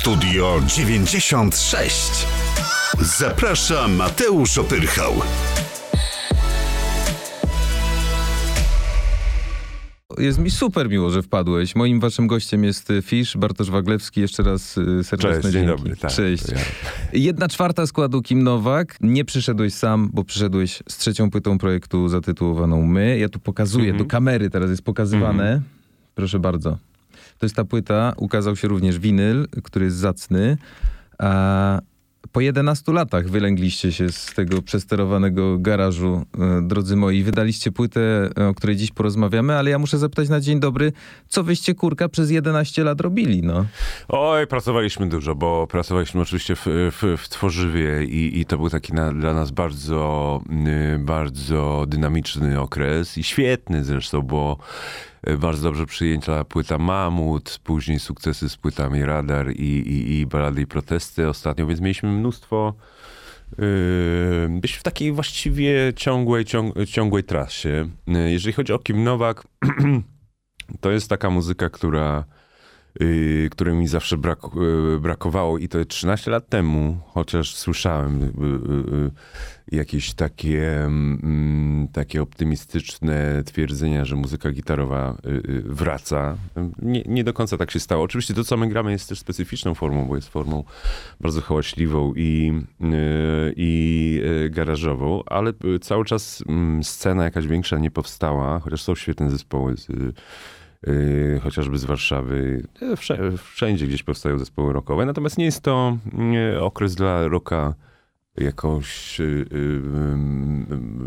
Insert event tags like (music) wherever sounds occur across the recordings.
Studio 96. Zaprasza Mateusz Opyrchał. Jest mi super miło, że wpadłeś. Moim waszym gościem jest y, Fisz, Bartosz Waglewski. Jeszcze raz y, serdeczne Cześć, dzień dzięki. dobry, tak, Cześć. ja. Jedna czwarta składu Kim Nowak. Nie przyszedłeś sam, bo przyszedłeś z trzecią płytą projektu zatytułowaną My. Ja tu pokazuję, Mhm. do kamery teraz jest pokazywane. Proszę bardzo. To jest ta płyta. Ukazał się również winyl, który jest zacny. A po 11 latach wylęgliście się z tego przesterowanego garażu, e, drodzy moi. Wydaliście płytę, e, o której dziś porozmawiamy, ale ja muszę zapytać na dzień dobry, co wyście kurka przez 11 lat robili, no? Oj, pracowaliśmy dużo, bo pracowaliśmy oczywiście w, w, w tworzywie i, i to był taki na, dla nas bardzo, y, bardzo dynamiczny okres i świetny zresztą, bo bardzo dobrze przyjęta płyta Mamut, później sukcesy z płytami Radar i, i, i Balady i Protesty ostatnio, więc mieliśmy mnóstwo być w takiej właściwie ciągłej, ciąg, ciągłej trasie. Yy, Jeżeli chodzi o Kim Nowak, (clears throat) to jest taka muzyka, która, yy, której mi zawsze brak, yy, brakowało i to 13 lat temu, chociaż słyszałem yy, yy, jakieś takie, mm, takie optymistyczne twierdzenia, że muzyka gitarowa wraca. Nie, nie do końca tak się stało. Oczywiście to, co my gramy, jest też specyficzną formą, bo jest formą bardzo hałaśliwą i, i garażową, ale cały czas mm, scena jakaś większa nie powstała, chociaż są świetne zespoły z, chociażby z Warszawy. Wsze- Wszędzie gdzieś powstają zespoły rockowe, natomiast nie jest to okres dla rocka jakoś yy, yy,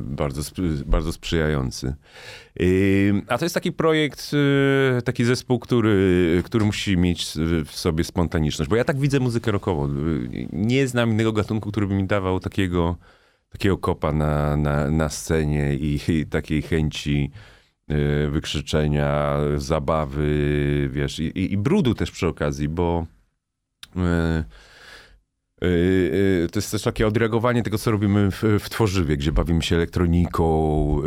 bardzo, bardzo sprzyjający. A to jest taki projekt, taki zespół, który, który musi mieć w sobie spontaniczność. Bo ja tak widzę muzykę rockową. Nie znam innego gatunku, który by mi dawał takiego, takiego kopa na, na, na scenie i, i takiej chęci wykrzyczenia, zabawy, wiesz, i, i, i brudu też przy okazji, bo yy, yy, to jest też takie odreagowanie tego, co robimy w, w tworzywie, gdzie bawimy się elektroniką,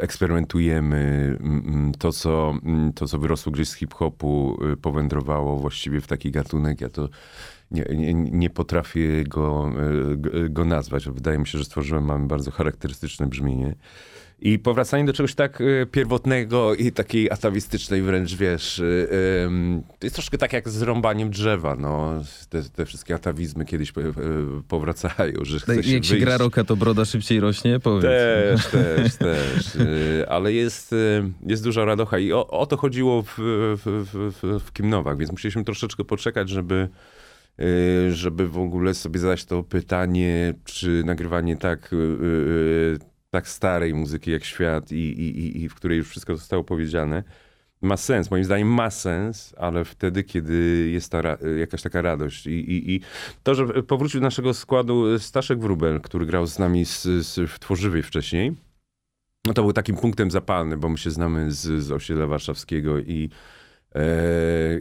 eksperymentujemy. Yy, To co, yy, to, co wyrosło gdzieś z hip-hopu, powędrowało właściwie w taki gatunek. Ja to nie, nie, nie potrafię go, go- go nazwać. Wydaje mi się, że stworzyłem, mamy bardzo charakterystyczne brzmienie. I powracanie do czegoś tak y, pierwotnego i takiej atawistycznej wręcz, wiesz, y, to jest troszkę tak jak z rąbaniem drzewa, no. Te, te wszystkie atawizmy kiedyś y, powracają, że chce się Jak się wyjść. gra roka, to broda szybciej rośnie? Powiedz. Też, (laughs) też, też. Ale jest, jest duża radocha i o, o to chodziło w, w, w, w, Kimnowach, więc musieliśmy troszeczkę poczekać, żeby, żeby w ogóle sobie zadać to pytanie, czy nagrywanie tak, tak starej muzyki jak świat i, i, i- i w której już wszystko zostało powiedziane, ma sens. Moim zdaniem ma sens, ale wtedy, kiedy jest ta jakaś taka radość. I, i, I to, że powrócił do naszego składu Staszek Wróbel, który grał z nami z, z, w Tworzywie wcześniej, no to był takim punktem zapalnym, bo my się znamy z, z osiedla warszawskiego i,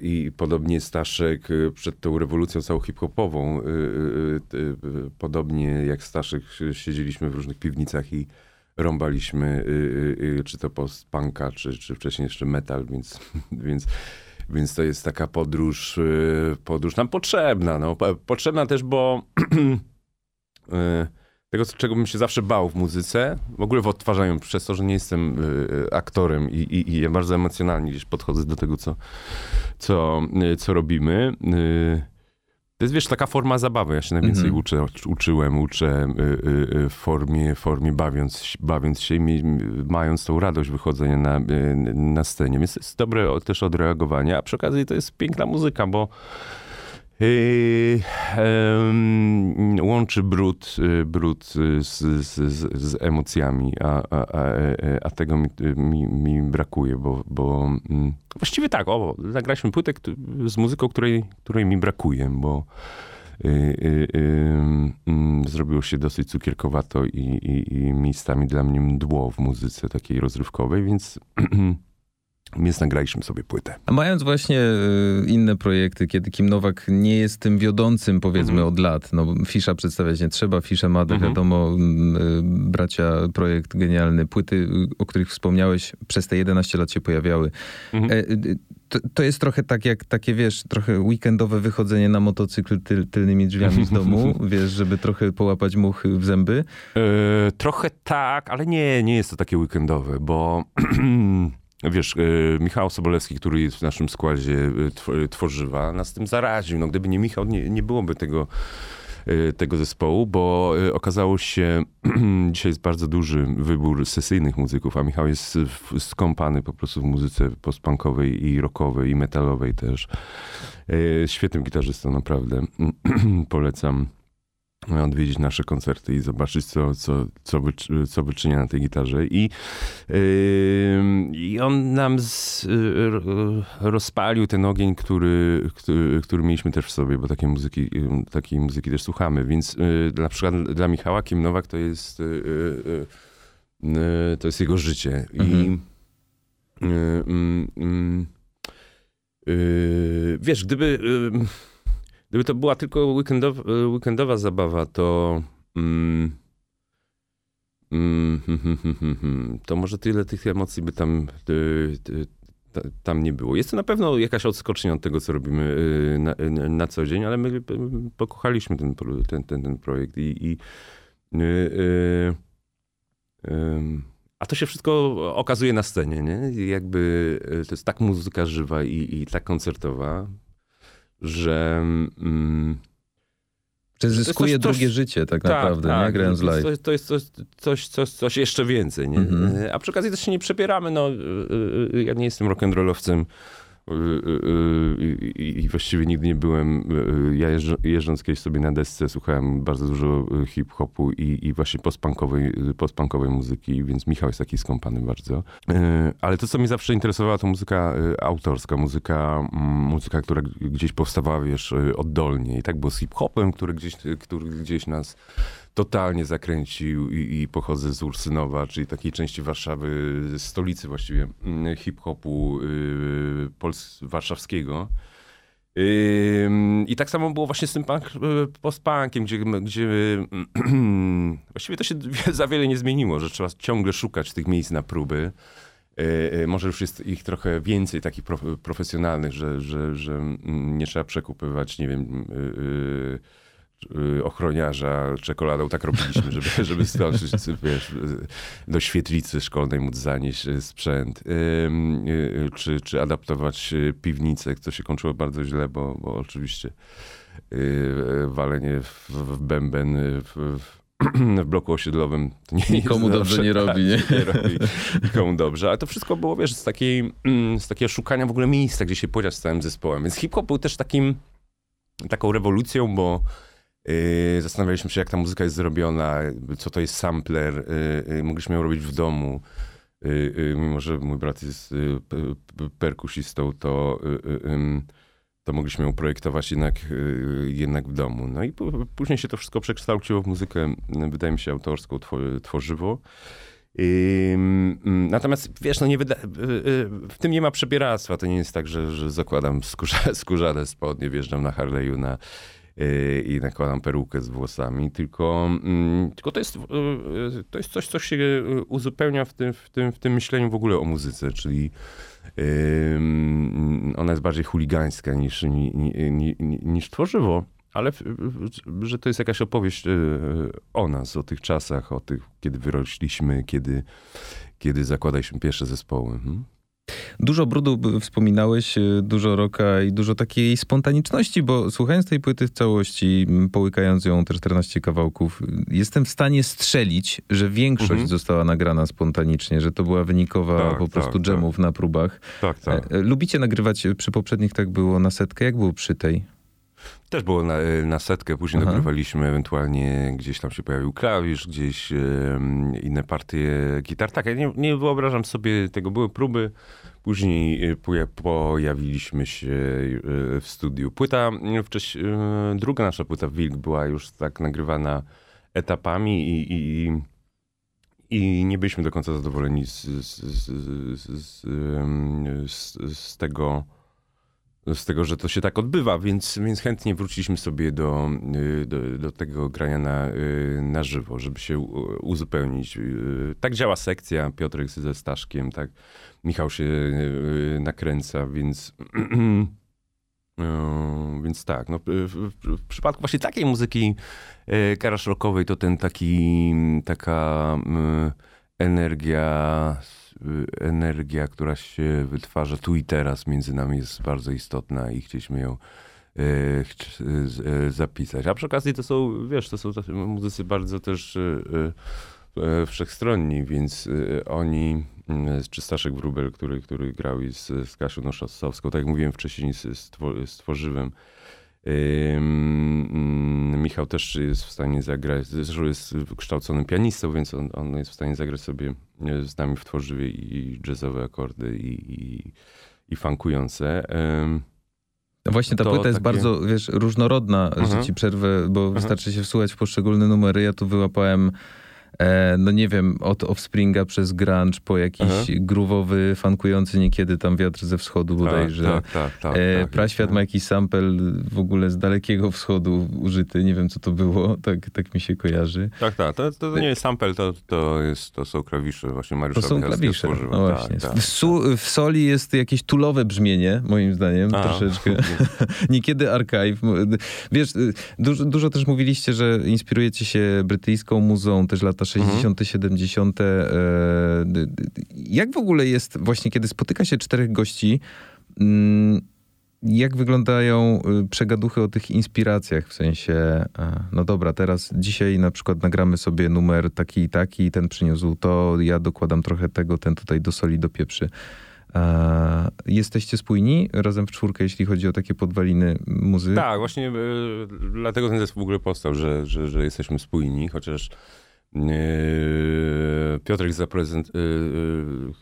i podobnie Staszek e, przed tą rewolucją całą hip-hopową, e, e, e, e, podobnie jak Staszek siedzieliśmy w różnych piwnicach i rąbaliśmy czy to post-punka, czy, czy wcześniej jeszcze metal, więc, (laughs) więc, więc to jest taka podróż, podróż nam potrzebna. No. Po- Potrzebna też, bo (clears throat) tego, czego bym się zawsze bał w muzyce, w ogóle w odtwarzaniu, przez to, że nie jestem y, aktorem i, i, i bardzo emocjonalnie gdzieś podchodzę do tego, co, co, y, co robimy. Y, to jest, wiesz, taka forma zabawy. Ja się najwięcej Mhm. uczę, uczyłem, uczę y, y, y, w formie, formie bawiąc, bawiąc się i mi- mając tą radość wychodzenia na, y, na scenie. Więc to jest dobre też odreagowanie, a przy okazji to jest piękna muzyka, bo y, łączy brud, y, brud y, z, z, z, emocjami, a, a, a, a tego mi, mi, mi brakuje, bo, bo mm, właściwie tak, o, zagraliśmy płytę któ- z muzyką, której, której mi brakuje, bo y, y, y, mm, zrobiło się dosyć cukierkowato i, i, i miejscami dla mnie mdło w muzyce takiej rozrywkowej, więc (clears throat) Więc nagraliśmy sobie płytę. A mając właśnie y, inne projekty, kiedy Kim Nowak nie jest tym wiodącym, powiedzmy, Mhm. od lat, no Fisza przedstawiać nie trzeba, Fisza ma, Mhm. wiadomo, y, bracia, projekt genialny, płyty, y, o których wspomniałeś, przez te 11 lat się pojawiały. Mhm. E, to, to jest trochę tak jak takie, wiesz, trochę weekendowe wychodzenie na motocykl tyl, tylnymi drzwiami z domu, (laughs) wiesz, żeby trochę połapać muchy w zęby. E, trochę tak, ale nie, nie jest to takie weekendowe, bo (clears throat) wiesz, e, Michał Sobolewski, który jest w naszym składzie e, tw- tworzywa, nas tym zaraził. No, gdyby nie Michał, nie, nie byłoby tego e, tego zespołu, bo e, okazało się, (clears throat) dzisiaj jest bardzo duży wybór sesyjnych muzyków, a Michał jest skąpany po prostu w muzyce postpunkowej i rockowej i metalowej też. E, Świetnym gitarzystą, naprawdę. (clears throat) Polecam odwiedzić nasze koncerty i zobaczyć, co, co, co, wy, co wyczynia na tej gitarze. I, yy, i on nam z, yy, rozpalił ten ogień, który, który, który mieliśmy też w sobie, bo takiej muzyki, takiej muzyki też słuchamy. Więc yy, na przykład dla Michała Kim Nowak to jest, yy, yy, to jest jego życie. I Mhm. yy, mm, mm, wiesz, gdyby... Gdyby to była tylko weekendowa, weekendowa zabawa, to. Mm, mm, hmm, hmm, hmm, to może tyle tych emocji by tam, y, y, ta- tam nie było. Jest to na pewno jakaś odskocznia od tego, co robimy y, na, na, co dzień, ale my pokochaliśmy ten, ten, ten, ten projekt i. i a to się wszystko okazuje na scenie, nie? Jakby to jest tak muzyka żywa i, i tak koncertowa, że. Mm, Czy zyskuje coś- coś- drugie życie tak naprawdę, nie? Grając To live. jest- To jest coś, coś, coś, coś jeszcze więcej, nie? Mhm. A przy okazji też się nie przepieramy, no. y, y, y, Ja nie jestem rock'n'rollowcem i i właściwie nigdy nie byłem. y, Ja jeżdżą- jeżdżąc kiedyś sobie na desce słuchałem bardzo dużo y, hip-hopu i, i właśnie postpunkowej, y, postpunkowej muzyki, więc Michał jest taki skąpany bardzo. Y, Ale to, co mnie zawsze interesowała, to muzyka y, autorska, muzyka, mm, muzyka, która gdzieś powstawała, wiesz, y, oddolnie. I tak było z hip-hopem, który gdzieś, który gdzieś nas totalnie zakręcił i, i pochodzę z Ursynowa, czyli takiej części Warszawy, stolicy właściwie mm, hip-hopu y, pols- warszawskiego. Ym, I tak samo było właśnie z tym punk, y, post-punkiem, gdzie, gdzie (clears throat) właściwie to się (laughs) za wiele nie zmieniło, że trzeba ciągle szukać tych miejsc na próby. Y, y, Może już jest ich trochę więcej takich prof- profesjonalnych, że, że, że mm, nie trzeba przekupywać, nie wiem, y, y, y, ochroniarza czekoladą. Tak robiliśmy, żeby, (laughs) żeby zdążyć, wiesz, y, do świetlicy szkolnej móc zanieść y, sprzęt. Y, Czy, czy adaptować y, piwnicę, co się kończyło bardzo źle, bo, bo oczywiście y, y, walenie w, w bęben y, w, w (clears throat) bloku osiedlowym to nie Nikomu dobrze zawsze- nie robi, nie? nie robi nikomu dobrze. Ale to wszystko było, wiesz, z, takiej, mm, z takiego szukania w ogóle miejsca, gdzie się podziać z całym zespołem. Więc hip-hop był też takim, taką rewolucją, bo yy, zastanawialiśmy się, jak ta muzyka jest zrobiona, co to jest sampler. Yy, yy, mogliśmy ją robić w domu. Mimo, że mój brat jest perkusistą, to, to mogliśmy ją projektować jednak, jednak w domu. No i później się to wszystko przekształciło w muzykę, wydaje mi się, autorską, two- tworzywo. Natomiast wiesz, no nie w tym nie ma przebieractwa. To nie jest tak, że, że zakładam (laughs) skórza, skórzane spodnie, wjeżdżam na Harley'u na, i nakładam perukę z włosami, tylko, mm, tylko to, jest, y, y, to jest coś, co się y, uzupełnia w tym, w, tym, w tym myśleniu w ogóle o muzyce, czyli ona jest bardziej chuligańska niż, ni, ni, ni, ni- niż tworzywo. Ale że to jest jakaś opowieść y, o nas, o tych czasach, o tych, kiedy wyrośliśmy, kiedy, kiedy zakładaliśmy pierwsze zespoły. Hmm? Dużo brudu wspominałeś, y, dużo roka i dużo takiej spontaniczności, bo słuchając tej płyty w całości, połykając ją te 14 kawałków, jestem w stanie strzelić, że większość Mhm. została nagrana spontanicznie, że to była wynikowa Tak, po prostu tak, dżemów na próbach. Tak, tak. E, Lubicie nagrywać, przy poprzednich tak było na setkę, jak było przy tej? Też było na, na setkę, później Aha. nagrywaliśmy ewentualnie, gdzieś tam się pojawił klawisz, gdzieś inne partie gitar. Tak, ja nie, nie wyobrażam sobie tego, były próby, później poja- pojawiliśmy się e, w studiu. Płyta, wcześniej, druga nasza płyta Wilk była już tak nagrywana etapami i, i, i nie byliśmy do końca zadowoleni z, z, z, z tego z tego, że to się tak odbywa, więc, więc chętnie wróciliśmy sobie do, y, do, do tego grania na, y, na żywo, żeby się uzupełnić. Y, Tak działa sekcja, Piotrek ze Staszkiem, tak Michał się nakręca, więc... (clears throat) No, więc tak, no, w, przypadku właśnie takiej muzyki karasz rockowej to ten taki, taka mm, energia, energia, która się wytwarza tu i teraz między nami jest bardzo istotna i chcieliśmy ją z- e, zapisać. A przy okazji to są, wiesz, to są muzycy bardzo też e, wszechstronni, więc oni, czy Staszek Wróbel, który, który grał i z, z Kasią Noszosowską, tak jak mówiłem wcześniej, z, z, Two- z Tworzywem, Michał też jest w stanie zagrać, zresztą jest wykształconym pianistą, więc on, on jest w stanie zagrać sobie z nami w tworzywie i jazzowe akordy i, i, i funkujące. No Właśnie ta To płyta jest takie- bardzo, wiesz, różnorodna, że Mhm. ci przerwę, bo wystarczy się wsłuchać w poszczególne numery. Ja tu wyłapałem, no nie wiem, od Offspringa przez grunge po jakiś Mhm. groovowy, funkujący niekiedy tam wiatr ze wschodu bodajże. Tak, tak, tak. e, tak, Praświat tak. ma jakiś sample w ogóle z dalekiego wschodu użyty. Nie wiem, co to było. Tak, tak mi się kojarzy. Tak, tak. To, to nie jest sample, to, to, jest, to są klawisze właśnie Mariusza To są klawisze. No Tak, właśnie. tak, w, su, w soli jest jakieś tulowe brzmienie, moim zdaniem, A. troszeczkę. (laughs) (laughs) Niekiedy archive. Wiesz, y, dużo, dużo też mówiliście, że inspirujecie się brytyjską muzą, też lata 60., 70. E, Jak w ogóle jest właśnie, kiedy spotyka się czterech gości, mm, jak wyglądają y, przegaduchy o tych inspiracjach? W sensie, e, no dobra, teraz dzisiaj na przykład nagramy sobie numer taki i taki, ten przyniósł to, ja dokładam trochę tego, ten tutaj do soli, do pieprzy. E, Jesteście spójni razem w czwórkę, jeśli chodzi o takie podwaliny muzy? Tak, właśnie dlatego ten zespół w ogóle powstał, że, że, że jesteśmy spójni, chociaż Piotrek zaprezent, e,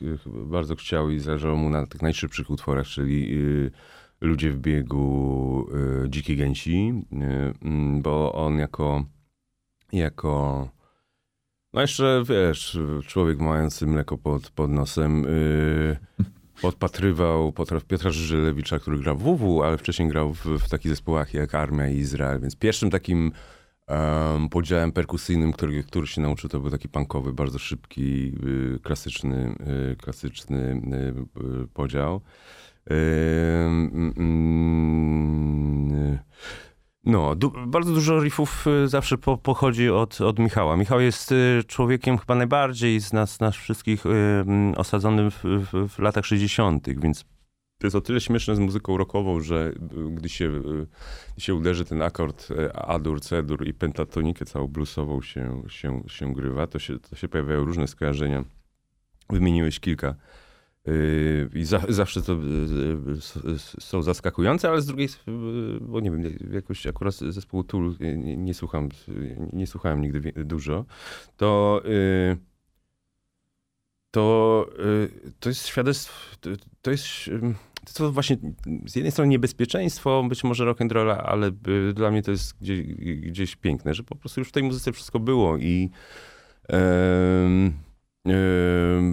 e, bardzo chciał i zależało mu na tych najszybszych utworach, czyli Ludzie w biegu, Dziki Gęsi, mm, bo on jako, jako no jeszcze, wiesz, człowiek mający mleko pod, pod nosem, podpatrywał potraw Piotra Żyżelewicza, który grał w WW, ale wcześniej grał w, w takich zespołach jak Armia i Izrael, więc pierwszym takim em, podziałem perkusyjnym, który, który się nauczył, to był taki punkowy, bardzo szybki, y, klasyczny, y, klasyczny y, y, podział. Ym, mm, no, du- bardzo dużo riffów y, zawsze po, pochodzi od, od Michała. Michał jest y, człowiekiem chyba najbardziej z nas, nas wszystkich mm, osadzonym w, w, w latach 60., więc to jest o tyle śmieszne z muzyką rockową, że y, gdy się, y, gdy się uderzy ten akord y, A-dur, C-dur i pentatonikę całą bluesową się, się, się grywa, to się, to się pojawiają różne skojarzenia. Wymieniłeś kilka. Yy, I za, zawsze to są zaskakujące, ale z drugiej, bo nie wiem, jakoś akurat zespołu Tool nie, nie słucham, nie słuchałem nigdy dużo, to to, to jest świadectwo, to, to jest to właśnie z jednej strony niebezpieczeństwo być może rock'n'rolla, ale dla mnie to jest gdzieś, gdzieś piękne, że po prostu już w tej muzyce wszystko było i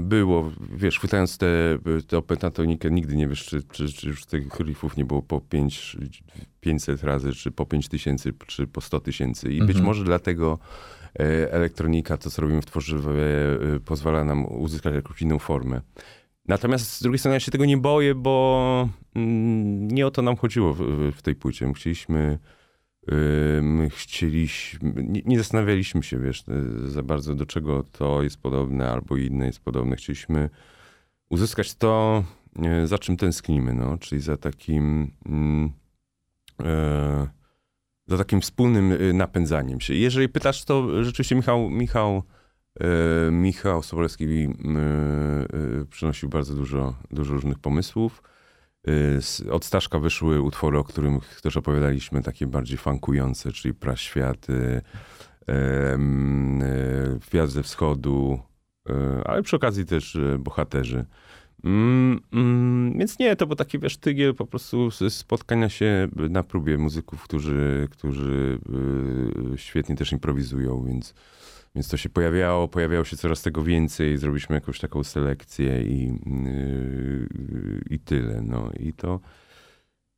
było, wiesz, chwytając tę te, pentatonikę, nigdy nie wiesz, czy, czy, czy już tych riffów nie było po 5, 500 razy, czy po 5 tysięcy, czy po 100 tysięcy. I być Mhm. może dlatego e, elektronika, to co robimy w tworzywie, e, pozwala nam uzyskać jakąś inną formę. Natomiast z drugiej strony ja się tego nie boję, bo mm, nie o to nam chodziło w, w- tej płycie. My chcieliśmy, y, my chcieliśmy, nie, nie zastanawialiśmy się, wiesz, y, za bardzo do czego to jest podobne albo inne jest podobne. Chcieliśmy uzyskać to, y, za czym tęsknimy, no, czyli za takim, mm, za takim wspólnym napędzaniem się. Jeżeli pytasz, to rzeczywiście Michał, Michał Michał Sobolewski e, e, przynosił bardzo dużo, dużo różnych pomysłów. E, Od Staszka wyszły utwory, o których też opowiadaliśmy, takie bardziej funkujące, czyli Praświat, e, em, e, Gwiazd ze Wschodu, e, ale przy okazji też e, bohaterzy. Mm, mm, więc nie, to był taki, wiesz, tygiel po prostu spotkania się na próbie muzyków, którzy, którzy e, świetnie też improwizują, więc więc to się pojawiało, pojawiało się coraz tego więcej, zrobiliśmy jakąś taką selekcję i, yy, i tyle. No. I to,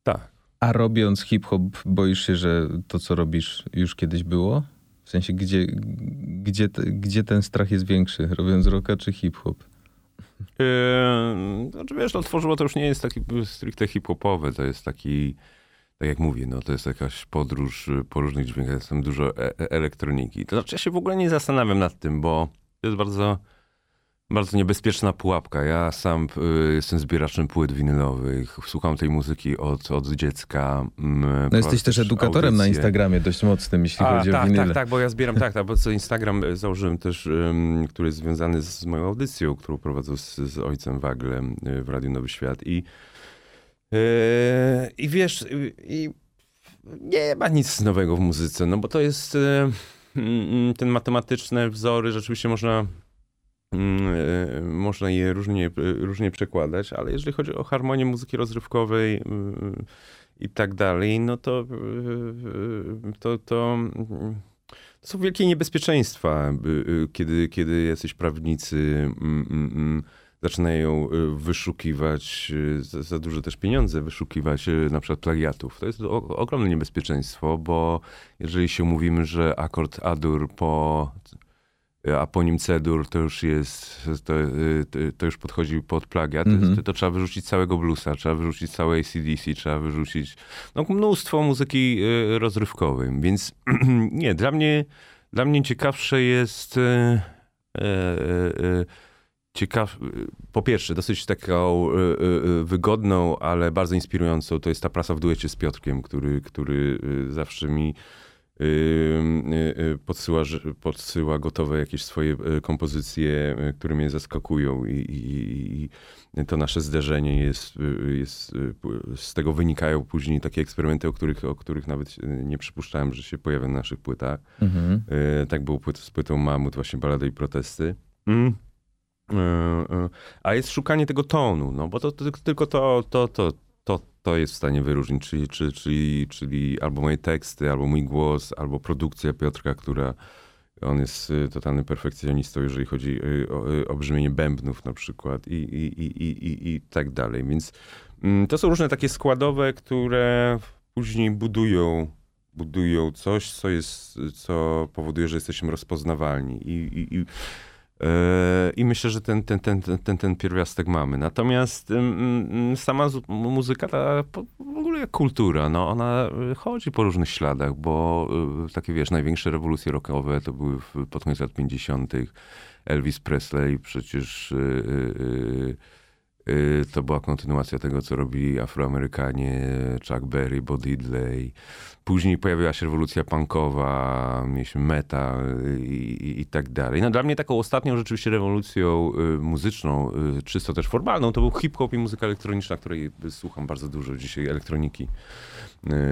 Tak. A robiąc hip-hop, boisz się, że to, co robisz, już kiedyś było? W sensie, gdzie, gdzie, gdzie ten strach jest większy? Robiąc rocka czy hip-hop? Yy, znaczy wiesz, no tworzyło to już nie jest taki stricte hip-hopowe, to jest taki, tak jak mówię, no to jest jakaś podróż y, po różnych dźwiękach, jest tam dużo e- e- elektroniki. To znaczy ja się w ogóle nie zastanawiam nad tym, bo to jest bardzo, bardzo niebezpieczna pułapka. Ja sam y, jestem zbieraczem płyt winylowych, słucham tej muzyki od, od dziecka. mm, No jesteś też edukatorem na. Instagramie dość mocnym, jeśli chodzi o tak, winyle. tak, tak, bo ja zbieram, tak, tak, bo co Instagram e, założyłem też, em, który jest związany z moją audycją, którą prowadzę z, z ojcem Waglem e, w Radiu Nowy Świat i e, i wiesz, i, i nie ma nic nowego w muzyce, no bo to jest e, mm, ten matematyczne wzory, rzeczywiście można mm, można je różnie, różnie przekładać, ale jeżeli chodzi o harmonię muzyki rozrywkowej mm, i tak dalej, no to, to, to, mm, to są wielkie niebezpieczeństwa, kiedy, kiedy jacyś prawnicy mm, mm, mm, zaczynają e, wyszukiwać, e, za, za duże też pieniądze, wyszukiwać e, na przykład plagiatów. To jest o, ogromne niebezpieczeństwo, bo jeżeli się mówimy, że akord A-dur po a po nim C-dur to już jest, to, to, już podchodzi pod plagiat, Mhm. to, to trzeba wyrzucić całego bluesa, trzeba wyrzucić całe ACDC, trzeba wyrzucić no, mnóstwo muzyki rozrywkowej. Więc (clears throat) nie, dla mnie, dla mnie ciekawsze jest e, e, e, ciekaw, po pierwsze, dosyć taką e, e, wygodną, ale bardzo inspirującą, to jest ta praca w duecie z Piotrkiem, który, który zawsze mi y, y, y, podsyła, podsyła gotowe jakieś swoje kompozycje, które mnie zaskakują i, i, i to nasze zderzenie jest, y, jest, y, z tego wynikają później takie eksperymenty, o których, o których nawet nie przypuszczałem, że się pojawią na naszych płytach. Mhm. Tak było płyt, z płytą Mamut, właśnie Balady i Protesty. Mm. E, e, A jest szukanie tego tonu, no bo to, to tylko to, to, to, to, to jest w stanie wyróżnić, czyli, czyli, czyli, czyli albo moje teksty, albo mój głos, albo produkcja Piotrka, która on jest e, totalnym perfekcjonistą, jeżeli chodzi e, o, e, o brzmienie bębnów na przykład i, i, i, i, i, i tak dalej. Więc mm, to są różne takie składowe, które później budują budują coś, co jest, co powoduje, że jesteśmy rozpoznawalni. I, i, i, i myślę, że ten, ten, ten, ten, ten, pierwiastek mamy. Natomiast sama muzyka, ta w ogóle jak kultura, no ona chodzi po różnych śladach, bo e, takie wiesz, największe rewolucje rockowe to były pod koniec lat 50. Elvis Presley przecież e, e, to była kontynuacja tego, co robili Afroamerykanie, Chuck Berry, Bo Diddley. Później pojawiła się rewolucja punkowa, mieliśmy metal i, i, i tak dalej. No dla mnie taką ostatnią rzeczywiście rewolucją y, muzyczną, y, czysto też formalną, to był hip-hop i muzyka elektroniczna, której słucham bardzo dużo dzisiaj, elektroniki,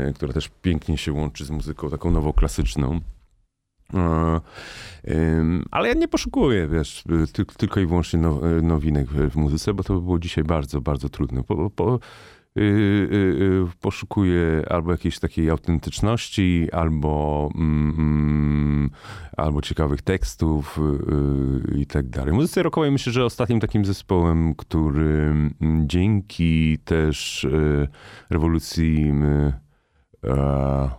y, która też pięknie się łączy z muzyką taką nowoklasyczną. Ym, Ale ja nie poszukuję, wiesz, y, ty, tylko i wyłącznie now, y, nowinek w, muzyce, bo to by było dzisiaj bardzo, bardzo trudne. Po, po, y, y, y, poszukuję albo jakiejś takiej autentyczności, albo, mm, mm, albo ciekawych tekstów y, y, i tak dalej. Muzyce rockowej myślę, że ostatnim takim zespołem, który dzięki też rewolucji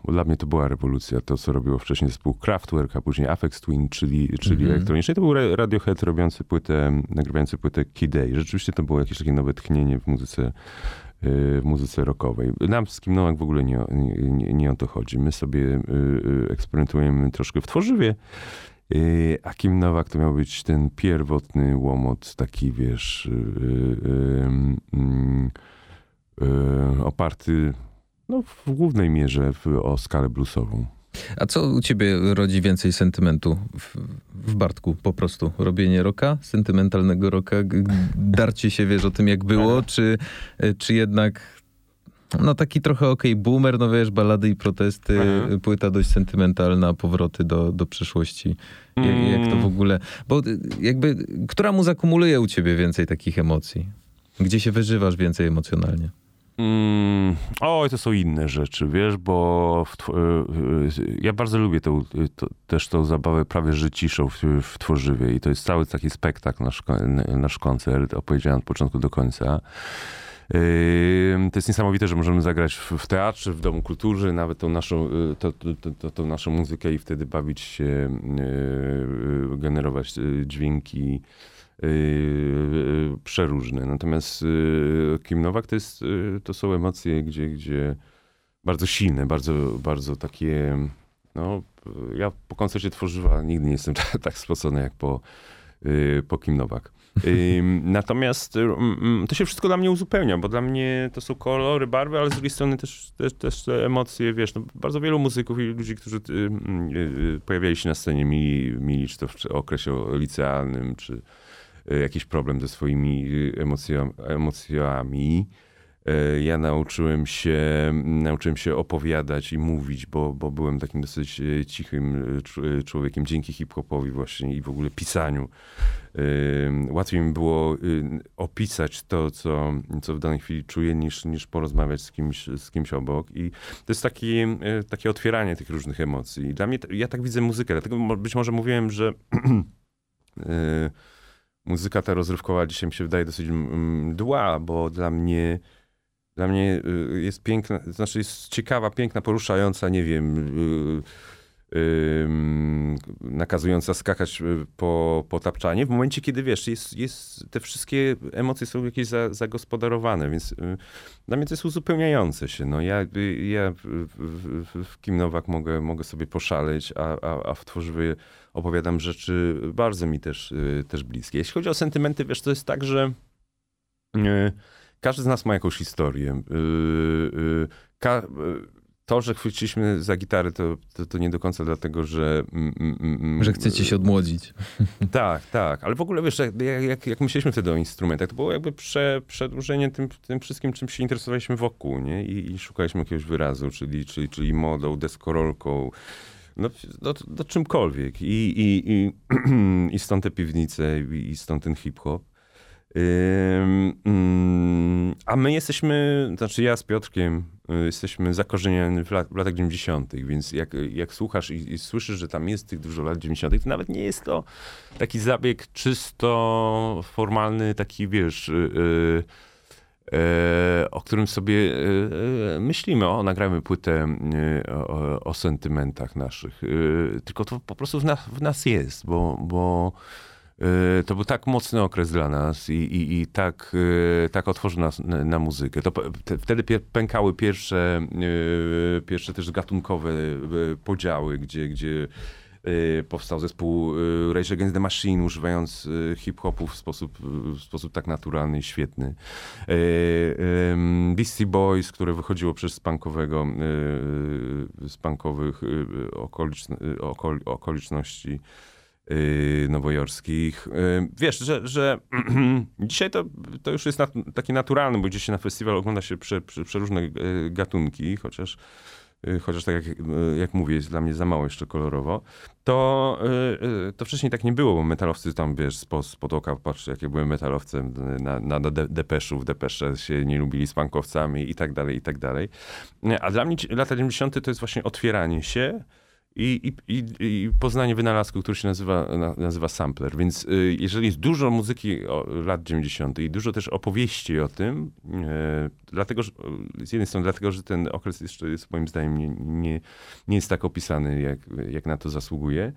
bo dla mnie to była rewolucja, to co robiło wcześniej zespół Kraftwerk, a później Afex Twin, czyli, czyli Mhm. elektroniczny. To był Ra- Radiohead robiący płytę, nagrywający płytę Kid Day. Rzeczywiście to było jakieś takie nowe tchnienie w muzyce, e, w muzyce rockowej. Nam z Kim Nowak w ogóle nie, o- nie, nie, o to chodzi. My sobie e, e, eksperymentujemy troszkę w tworzywie, e, a Kim Nowak to miał być ten pierwotny łomot, taki wiesz, e, e, mm, e, oparty no, w głównej mierze w, o skalę bluesową. A co u ciebie rodzi więcej sentymentu w, w Bartku po prostu? Robienie roka, sentymentalnego roka, darcie się, wiesz, o tym jak było, czy, e, czy jednak no taki trochę okej boomer, no wiesz, balady i protesty, Mhm. płyta dość sentymentalna, powroty do, do przeszłości. Jak, jak to w ogóle... Bo y, jakby, która muza kumuluje u ciebie więcej takich emocji? Gdzie się wyżywasz więcej emocjonalnie? Mm, oj, to są inne rzeczy, wiesz, bo y, y, ja bardzo lubię tą, y, to, też tą zabawę prawie że ciszą w, w tworzywie i to jest cały taki spektakl, nasz, nasz koncert, opowiedziałem od początku do końca. To jest niesamowite, że możemy zagrać w, teatrze, w Domu Kultury, nawet tą naszą, to, to, to, naszą muzykę i wtedy bawić się, generować dźwięki przeróżne. Natomiast Kim Nowak to, jest, to są emocje, gdzie, gdzie bardzo silne, bardzo, bardzo takie, no, ja po koncercie Tworzywa nigdy nie jestem (laughs) tak spocony jak po, po Kim Nowak. (laughs) Natomiast to się wszystko dla mnie uzupełnia, bo dla mnie to są kolory, barwy, ale z drugiej strony też, też, też te emocje, wiesz, no, bardzo wielu muzyków i ludzi, którzy y, y, pojawiali się na scenie, mieli, mieli czy to w okresie licealnym, czy y, jakiś problem ze swoimi emocjami. E, ja nauczyłem się, nauczyłem się opowiadać i mówić, bo, bo byłem takim dosyć e, cichym e, człowiekiem dzięki hip-hopowi właśnie i w ogóle pisaniu. Łatwiej mi było opisać to, co, co w danej chwili czuję, niż, niż porozmawiać z kimś, z kimś obok. I to jest takie, takie otwieranie tych różnych emocji. Dla mnie, ja tak widzę muzykę, dlatego być może mówiłem, że (clears throat) muzyka ta rozrywkowa dzisiaj mi się wydaje dosyć mdła, bo dla mnie dla mnie y, jest piękna, znaczy jest ciekawa, piękna, poruszająca, nie wiem, y, y, nakazująca skakać po, po tapczanie, w momencie, kiedy wiesz, jest, jest, te wszystkie emocje są jakieś za, zagospodarowane, więc dla mnie to jest uzupełniające się. No, ja ja w, w, Kim Nowak mogę, mogę sobie poszaleć, a, a, a w Tworzywie opowiadam rzeczy bardzo mi też, też bliskie. Jeśli chodzi o sentymenty, wiesz, to jest tak, że każdy z nas ma jakąś historię. Y, y, y, to, że chwyciliśmy za gitarę, to, to, to, nie do końca dlatego, że... Mm, mm, że chcecie się odmłodzić. (laughs) Tak, tak. Ale w ogóle, wiesz, jak, jak, jak myśleliśmy wtedy o instrumentach, to było jakby prze, przedłużenie tym, tym wszystkim, czym się interesowaliśmy wokół, nie? I, i szukaliśmy jakiegoś wyrazu, czyli, czyli, czyli modą, deskorolką, no, no, no czymkolwiek. I, i, i, (clears throat) I stąd te piwnice, i stąd ten hip-hop. Mm, a my jesteśmy, znaczy ja z Piotrkiem y, jesteśmy zakorzenieni w, lat, w latach 90., więc jak, jak słuchasz i, i, słyszysz, że tam jest tych dużo lat 90., to nawet nie jest to taki zabieg czysto formalny, taki wiesz. Yy, o którym sobie y, myślimy, o, nagramy płytę o, o sentymentach naszych. Tylko to po prostu w, na, w nas jest, bo, bo E, to był tak mocny okres dla nas i, i, i tak, e, tak otworzył nas na, na muzykę. To, te, wtedy pękały pierwsze, e, pierwsze też gatunkowe podziały, gdzie, gdzie powstał zespół Rage Against the Machine, używając hip-hopu w sposób, w sposób tak naturalny i świetny. Beastie Boys, które wychodziło przez punkowego, z punkowych okoliczności Y, nowojorskich. Y, wiesz, że, że (clears throat) dzisiaj to, to już jest nat taki naturalny, bo gdzieś się na festiwal ogląda się prze, prze, przeróżne y, gatunki, chociaż chociaż tak jak, jak mówię, jest dla mnie za mało jeszcze kolorowo, to, to wcześniej tak nie było, bo metalowcy tam, wiesz, spod, spod oka, patrz, jak ja byłem metalowcem na, na, na depeszów, depesze się nie lubili z pankowcami i tak dalej, i tak dalej. A dla mnie lata 90. to jest właśnie otwieranie się, i, i, i, poznanie wynalazku, który się nazywa, nazywa sampler. Więc y, jeżeli jest dużo muzyki lat 90. i dużo też opowieści o tym, e, dlatego, że, z jednej strony dlatego, że ten okres jeszcze jest moim zdaniem nie, nie, nie jest tak opisany, jak, jak na to zasługuje,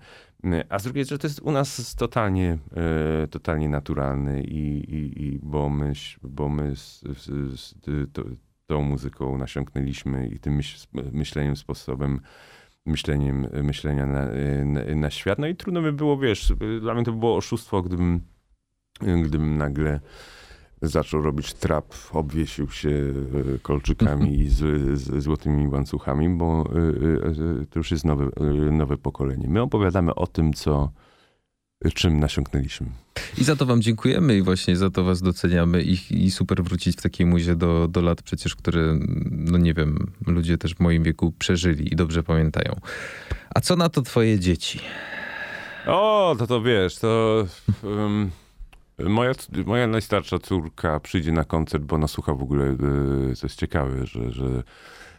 a z drugiej że to jest u nas totalnie, totalnie naturalny i, i, i bo my, bo my z, z, z, to, tą muzyką nasiąknęliśmy i tym myśl, myśleniem, sposobem myśleniem, myślenia na, na, na, świat. No i trudno by było, wiesz, dla mnie to było oszustwo, gdybym, gdybym nagle zaczął robić trap, obwiesił się e, kolczykami i z, z, złotymi łańcuchami, bo e, e, to już jest nowe, nowe pokolenie. My opowiadamy o tym, co, czym nasiąknęliśmy. I za to wam dziękujemy i właśnie za to was doceniamy i, i super wrócić w takiej muzie do, do lat przecież, które, no nie wiem, ludzie też w moim wieku przeżyli i dobrze pamiętają. A co na to twoje dzieci? O, to to wiesz, to... Um, moja, moja najstarsza córka przyjdzie na koncert, bo ona słucha w ogóle, e, co jest ciekawe, że, że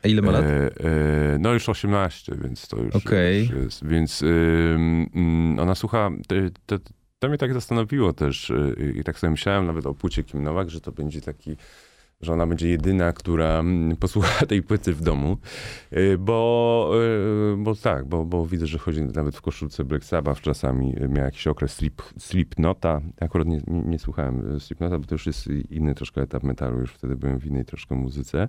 a ile ma lat? E, e, no już 18, więc to już, okay. już jest. Więc y, y, ona słucha, to, to, mnie tak zastanowiło też y, i tak sobie myślałem nawet o płycie Kim Nowak, że to będzie taki że ona będzie jedyna, która mm, posłucha (laughs) tej płyty w domu, Y, bo, y, bo tak, bo, bo widzę, że chodzi nawet w koszulce Black Sabbath czasami, y, miał jakiś okres sleep, Slipnota, akurat nie, nie, słuchałem Slipnota, bo to już jest inny troszkę etap metalu, już wtedy byłem w innej troszkę muzyce,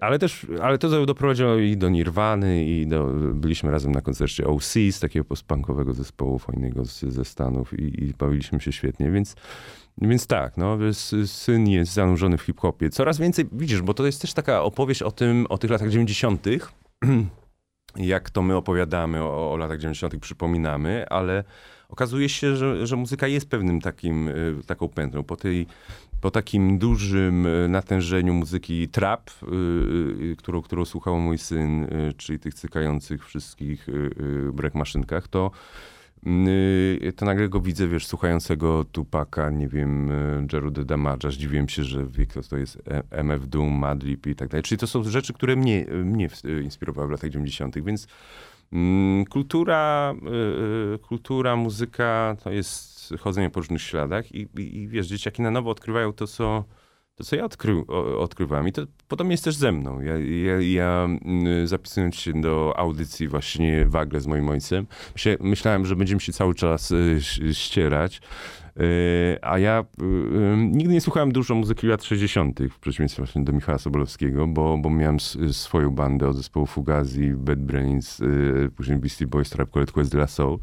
ale też, ale to doprowadziło i do Nirwany i do, byliśmy razem na koncercie OC z takiego postpunkowego zespołu fajnego z, ze Stanów i, i bawiliśmy się świetnie, więc więc tak, no, syn jest zanurzony w hip-hopie. Coraz więcej, widzisz, bo to jest też taka opowieść o tym, o tych latach 90., (clears throat) jak to my opowiadamy o, o latach 90., przypominamy, ale okazuje się, że, że muzyka jest pewnym takim, y, taką pętlą. Po, tej, po takim dużym y, natężeniu muzyki trap, yy, którą, którą słuchał mój syn, yy, czyli tych cykających wszystkich yy, maszynkach, to to nagle go widzę, wiesz, słuchającego Tupaka, nie wiem, y, Jerudy Damage'a, zdziwiłem się, że wie, to jest e, MF Doom, Madlib i tak dalej. Czyli to są rzeczy, które mnie, mnie inspirowały w latach 90., więc mm, kultura, kultura, muzyka to jest chodzenie po różnych śladach i, i, i wiesz, dzieciaki na nowo odkrywają to, co to, co ja odkry, odkrywam. I to podobnie jest też ze mną. Ja, ja, ja mm, zapisując się do audycji właśnie Wagle z moim ojcem, myślałem, że będziemy się cały czas y, ścierać. Y, a ja y, nigdy nie słuchałem dużo muzyki lat 60., w przeciwieństwie właśnie do Michała Sobolewskiego, bo, bo miałem swoją bandę od zespołu Fugazi, Bad Brains, później Beastie Boys, Tribe Called Quest de Soul.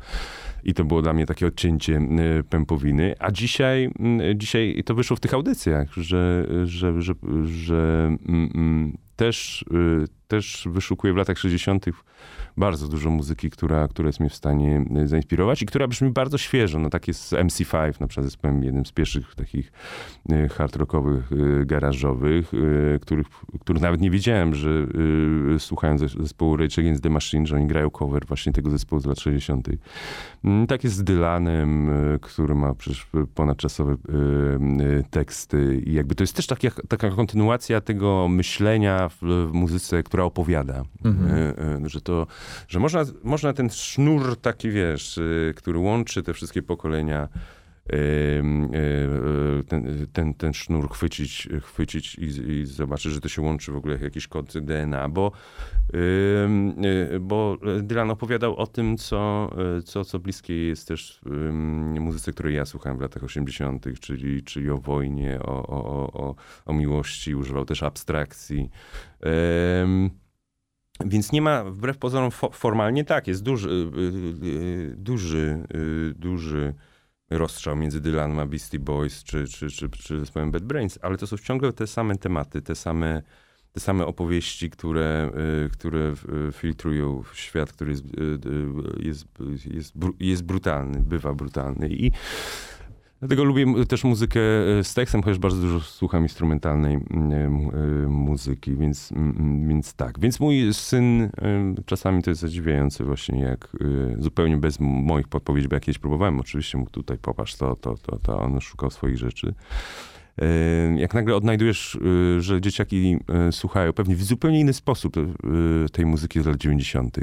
I to było dla mnie takie odcięcie pępowiny. A dzisiaj, dzisiaj to wyszło w tych audycjach, że, że, że, że mm, mm, też, też wyszukuję w latach 60 bardzo dużo muzyki, która, która jest mnie w stanie e, zainspirować i która brzmi bardzo świeżo. No tak jest z MC5, na przykład zespołem jednym z pierwszych takich e, hard rockowych, e, garażowych, których, których nawet nie wiedziałem, że słuchając zespołu Rage Against the Machine, że oni grają cover właśnie tego zespołu z lat 60. Mm, tak jest z Dylanem, który ma przecież ponadczasowe teksty i jakby to jest też taka, taka kontynuacja tego myślenia w, w muzyce, która opowiada. Mhm. Że to że można, można ten sznur taki, wiesz, y, który łączy te wszystkie pokolenia, y, y, ten, ten, ten sznur chwycić, chwycić i, i zobaczyć, że to się łączy w ogóle jak jakiś kod DNA, bo, bo Dylan opowiadał o tym, co, co, co bliskie jest też muzyce, której ja słuchałem w latach 80., czyli, czyli o wojnie, o, o, o, o miłości, używał też abstrakcji. Więc nie ma, wbrew pozorom, formalnie tak, jest duży, y, y, y, duży, duży rozstrzał między Dylanem a Beastie Boys czy, czy, czy, czy zespołem Bad Brains, ale to są ciągle te same tematy, te same, te same opowieści, które, które filtrują świat, który jest, jest, jest, jest brutalny, bywa brutalny. I Dlatego lubię też muzykę e, z tekstem, chociaż bardzo dużo słucham instrumentalnej e, muzyki, więc, więc tak. Więc mój syn, czasami to jest zadziwiające właśnie, jak e, zupełnie bez moich podpowiedzi, bo ja kiedyś próbowałem, oczywiście mógł tutaj popatrz to, to, to, to, on szukał swoich rzeczy. Jak nagle odnajdujesz, y, że dzieciaki y, słuchają pewnie w zupełnie inny sposób y, tej muzyki z lat 90.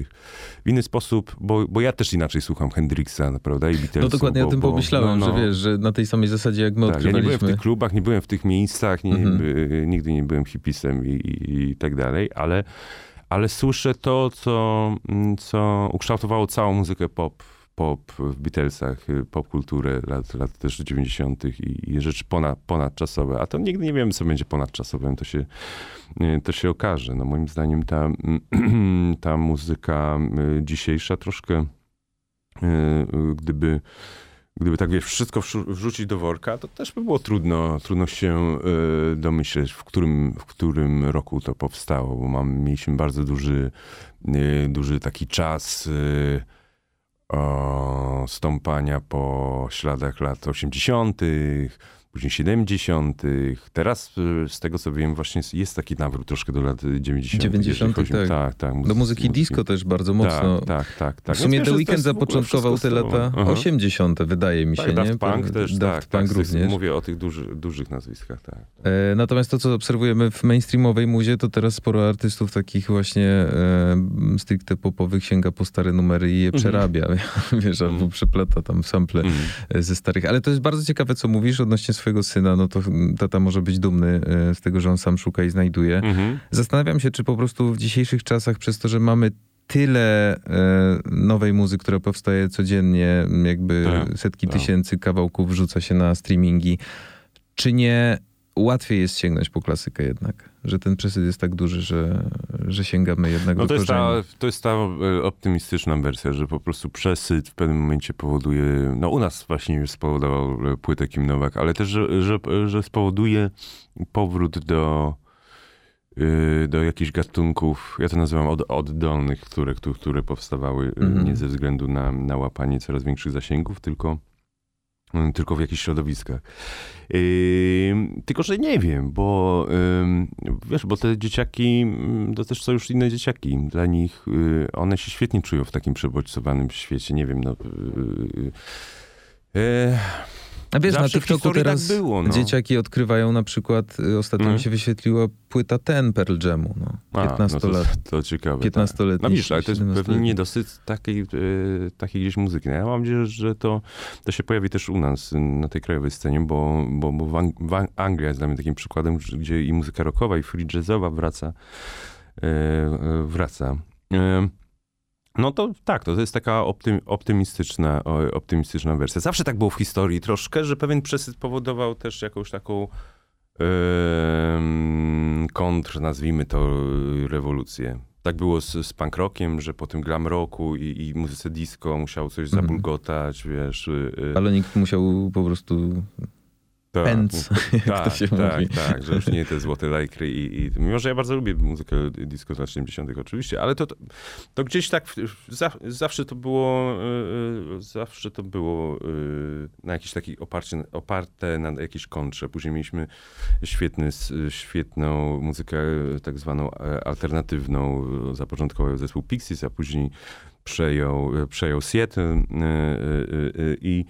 W inny sposób, bo, bo ja też inaczej słucham Hendrixa, prawda, i Beatlesów. No dokładnie bo, o tym bo, pomyślałem, no, no. że wiesz, że na tej samej zasadzie jak my tak. Ja nie byłem w tych klubach, nie byłem w tych miejscach, nie, mhm. nigdy nie byłem hipisem i, i, i tak dalej, ale, ale słyszę to, co, mm, co ukształtowało całą muzykę pop pop w Beatlesach, y, popkulturę lat, lat też 90. i, i rzeczy ponad, ponadczasowe. A to nigdy nie wiemy, co będzie ponadczasowym, to się, y, to się okaże. No moim zdaniem ta, (clears throat) ta muzyka y, dzisiejsza troszkę gdyby gdyby tak wiesz, wszystko wrzucić do worka, to też by było trudno, trudno się domyśleć, w którym, w którym roku to powstało, bo mam, mieliśmy bardzo duży, duży taki czas stąpania po śladach lat 80., później 70. Teraz y, z tego co wiem, właśnie jest taki nawrót troszkę do lat 90. 90. Chodzi, tak. tak, tak muzyki, do muzyki disco też bardzo mocno. Tak, tak, tak. tak. W sumie The Weeknd zapoczątkował te lata Aha. 80. wydaje mi się, tak, nie? Daft Punk też, Daft tak, Punk tak, również. Mówię o tych duży, dużych nazwiskach, tak. E, natomiast to, co obserwujemy w mainstreamowej muzie, to teraz sporo artystów takich właśnie e, stricte popowych sięga po stare numery i je mhm. przerabia, (laughs) wiesz, albo mhm. przeplata tam sample mhm. ze starych. Ale to jest bardzo ciekawe, co mówisz odnośnie swojego syna, no to tata może być dumny e, z tego, że on sam szuka i znajduje. Mhm. Zastanawiam się, czy po prostu w dzisiejszych czasach, przez to, że mamy tyle e, nowej muzyki, która powstaje codziennie, jakby Tak, setki tak. tysięcy kawałków wrzuca się na streamingi, czy nie łatwiej jest sięgnąć po klasykę jednak? Że ten przesyt jest tak duży, że, że sięgamy jednak No do to jest, korzeni. ta, to jest ta e, optymistyczna wersja, że po prostu przesyt w pewnym momencie powoduje, no u nas właśnie już spowodował e, płytę Kim Nowak, ale też, że, że, że spowoduje powrót do, e, do jakichś gatunków, ja to nazywam od, oddolnych, które, które, powstawały Mhm. nie ze względu na, na łapanie coraz większych zasięgów, tylko tylko w jakichś środowiskach. Ym, tylko, że nie wiem, bo ym, wiesz, bo te dzieciaki, to też są już inne dzieciaki. Dla nich y, one się świetnie czują w takim przebodźcowanym świecie. Nie wiem, no. Y, y, y, A wiesz, na zawsze w TikToku historii teraz tak było, no. dzieciaki odkrywają na przykład, y, ostatnio Mhm. mi się wyświetliła płyta ten Pearl Jamu, no. a, 15 no to, lat. (laughs) To ciekawe. tak. 15-letni, No widzisz, ale to jest 17-letni. pewnie niedosyt takiej, e, takiej gdzieś muzyki. No ja mam nadzieję, że to, to się pojawi też u nas na tej krajowej scenie, bo, bo, bo w, Ang- Anglia jest dla mnie takim przykładem, gdzie i muzyka rockowa, i free jazzowa wraca. wraca. No to tak, to jest taka optym, optymistyczna, optymistyczna wersja. Zawsze tak było w historii troszkę, że pewien przesyt powodował też jakąś taką em, kontr, nazwijmy to, rewolucję. Tak było z, z punk rockiem, że po tym glam rocku i, i muzyce disco musiał coś Mhm. zabulgotać, wiesz. y, y, Ale nikt musiał po prostu tak, pędz, (laughs) jak tak, to się tak, mówi. tak, że już nie te złote lajkry i, i mimo, że ja bardzo lubię muzykę disco z lat 70 oczywiście, ale to, to, to gdzieś tak w- za, zawsze to było y, y, zawsze to było y, na jakiś taki oparcie, oparte na jakiejś kontrze. Później mieliśmy świetny, świetną muzykę tak zwaną e, alternatywną. Zapoczątkował zespół Pixies, a później przejął, przejął Seattle i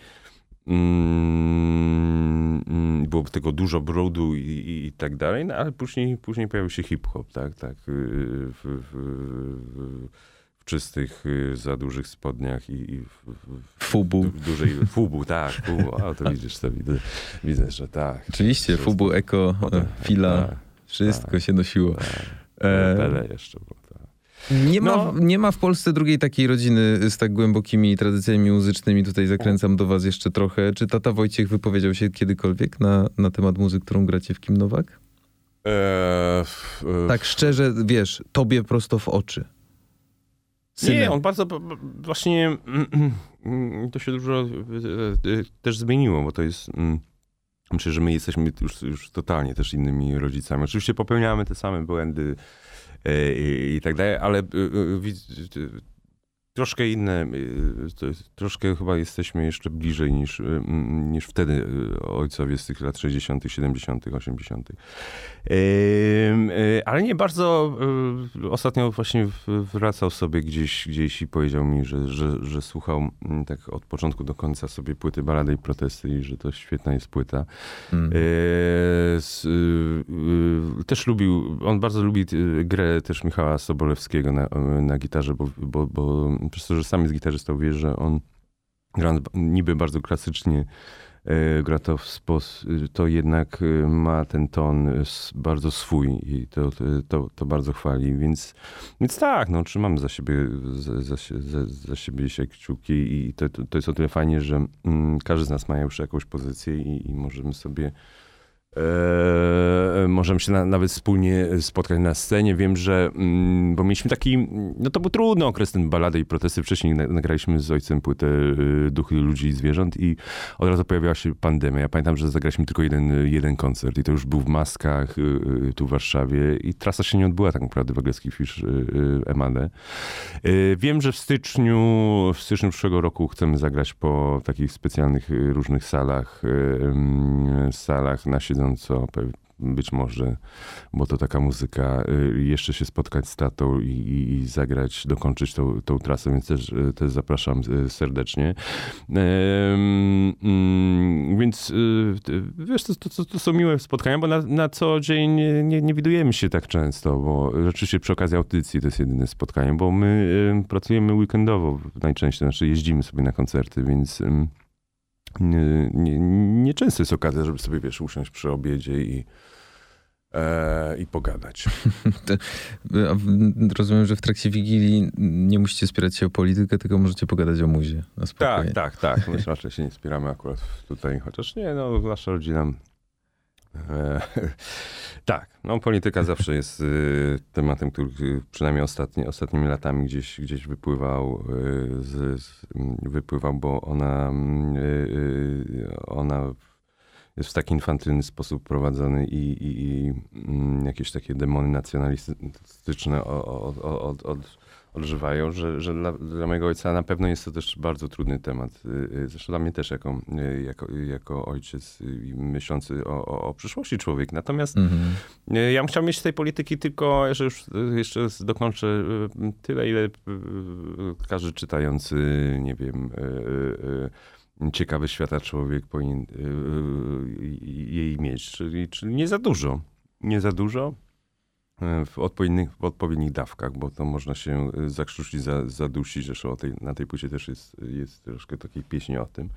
mm, było tego dużo brodu i, i, i tak dalej, no, ale później, później pojawił się hip-hop, tak, tak, y, w, w, w, w czystych, y, za dużych spodniach i, i w, w, Fubu. w dużej, fubu, tak, fubu, a to widzisz, to widzę, widzę, że tak. Oczywiście. Fubu, Eko, Fila, tak, wszystko tak, się nosiło. tak. E, Pele jeszcze było, Nie ma, No. nie ma w Polsce drugiej takiej rodziny z tak głębokimi tradycjami muzycznymi. Tutaj zakręcam do was jeszcze trochę. Czy tata Wojciech wypowiedział się kiedykolwiek na, na temat muzyki, którą gracie w Kim Nowak? E, f- e, Tak szczerze, wiesz, tobie prosto w oczy. Synem. Nie, on bardzo b- b- właśnie mm, to się dużo e, e, też zmieniło, bo to jest. mm, Myślę, że my jesteśmy już, już totalnie też innymi rodzicami. Oczywiście popełniamy te same błędy i, i tak dalej, ale e, e, widz- e, troszkę inne, jest- troszkę chyba jesteśmy jeszcze bliżej niż, mm, niż wtedy e, ojcowie z tych lat 60., 70., 80. Ym, y, Ale nie bardzo. y, Ostatnio właśnie wracał sobie gdzieś, gdzieś i powiedział mi, że, że, że słuchał mm, tak od początku do końca sobie płyty Balady i Protesty i że to świetna jest płyta. Mm. Y, y, y, Też lubił, on bardzo lubi y, grę też Michała Sobolewskiego na, na gitarze, bo, bo, bo przez to, że sam jest gitarzystą, wie, że on gra niby bardzo klasycznie, e, gra to w sposób, to jednak e, ma ten ton e, bardzo swój i to, to, to, bardzo chwali, więc, więc tak, no trzymamy za siebie, za, za, za, za siebie się kciuki i to, to, to jest o tyle fajnie, że mm, każdy z nas ma już jakąś pozycję i, i możemy sobie E, możemy się na, nawet wspólnie spotkać na scenie. Wiem, że, mm, bo mieliśmy taki, no to był trudny okres, ten balady i protesty. Wcześniej na- nagraliśmy z ojcem płytę y, Duchy Ludzi i Zwierząt i od razu pojawiła się pandemia. Ja pamiętam, że zagraliśmy tylko jeden, jeden koncert i to już był w maskach y, y, tu w Warszawie i trasa się nie odbyła tak naprawdę w Angielski Fish. Y, Wiem, że w styczniu, w styczniu przyszłego roku chcemy zagrać po takich specjalnych różnych salach, salach na siedząco, pe- być może, bo to taka muzyka, y, jeszcze się spotkać z tatą i, i, i zagrać, dokończyć tą, tą trasę, więc też, y, też zapraszam y, serdecznie. Mm, Więc wiesz, to, to, to są miłe spotkania, bo na, na co dzień nie, nie, nie widujemy się tak często, bo rzeczywiście przy okazji audycji to jest jedyne spotkanie, bo my pracujemy weekendowo najczęściej, znaczy jeździmy sobie na koncerty, więc ym, nie, nieczęsto jest okazja, żeby sobie, wiesz, usiąść przy obiedzie i, e, i pogadać. (laughs) Rozumiem, że w trakcie Wigilii nie musicie spierać się o politykę, tylko możecie pogadać o muzie. Tak, tak, tak. My (laughs) raczej się nie spieramy akurat tutaj, chociaż nie, no nasza rodzina... E, (laughs) tak, no polityka zawsze jest y, tematem, który y, przynajmniej ostatni, ostatnimi latami gdzieś, gdzieś wypływał, y, z, z, wypływał, bo ona, mm, ona jest w taki infantylny sposób prowadzony i, i, i mm, jakieś takie demony nacjonalistyczne o- o- o- od, od, odżywają, że, że dla, dla mojego ojca na pewno jest to też bardzo trudny temat. Y, y, Zresztą dla mnie też jako, y, jako, jako ojciec myślący o, o, o przyszłości człowiek. Natomiast Mhm. y, ja bym chciał mieć z tej polityki tylko, że już jeszcze dokończę, tyle, ile każdy czytający, nie wiem, ciekawy świata człowiek powinien jej mieć. Czyli, czyli nie za dużo. Nie za dużo w odpowiednich, w odpowiednich dawkach, bo to można się e, zakrztusić, za, zadusić. Zresztą o tej, na tej płycie też jest, jest troszkę takiej pieśni o tym.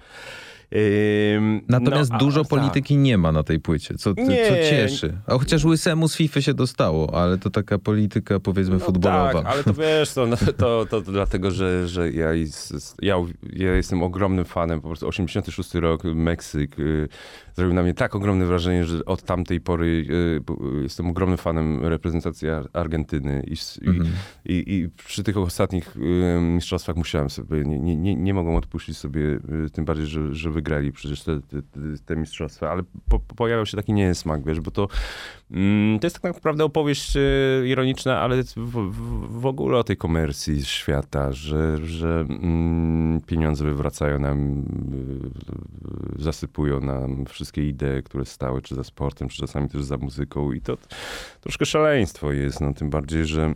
Ym, Natomiast no, a- dużo tak. polityki nie ma na tej płycie, co, Nie. co cieszy. A chociaż Łysemu z FIFA się dostało, ale to taka polityka powiedzmy No futbolowa. Tak, ale to wiesz, to, no, to, to, dlatego, że, że ja, jest- ja, ja jestem ogromnym fanem, po prostu 86 rok, Meksyk, y, zrobił na mnie tak ogromne wrażenie, że od tamtej pory y, bu- jestem ogromnym fanem reprezentacji Ar- Argentyny i, s- i, Mhm. i, i przy tych ostatnich y, mistrzostwach musiałem sobie, nie, nie, nie, nie mogłem odpuścić sobie, y, tym bardziej, że, że wygrali przecież te, te, te mistrzostwa, ale po, pojawiał się taki niesmak, wiesz, bo to, mm, to jest tak naprawdę opowieść y, ironiczna, ale w, w, ogóle o tej komercji świata, że, że mm, pieniądze wywracają nam, zasypują nam wszystkie idee, które stały, czy za sportem, czy czasami też za muzyką i to troszkę szaleństwo jest, no tym bardziej, że (clears throat)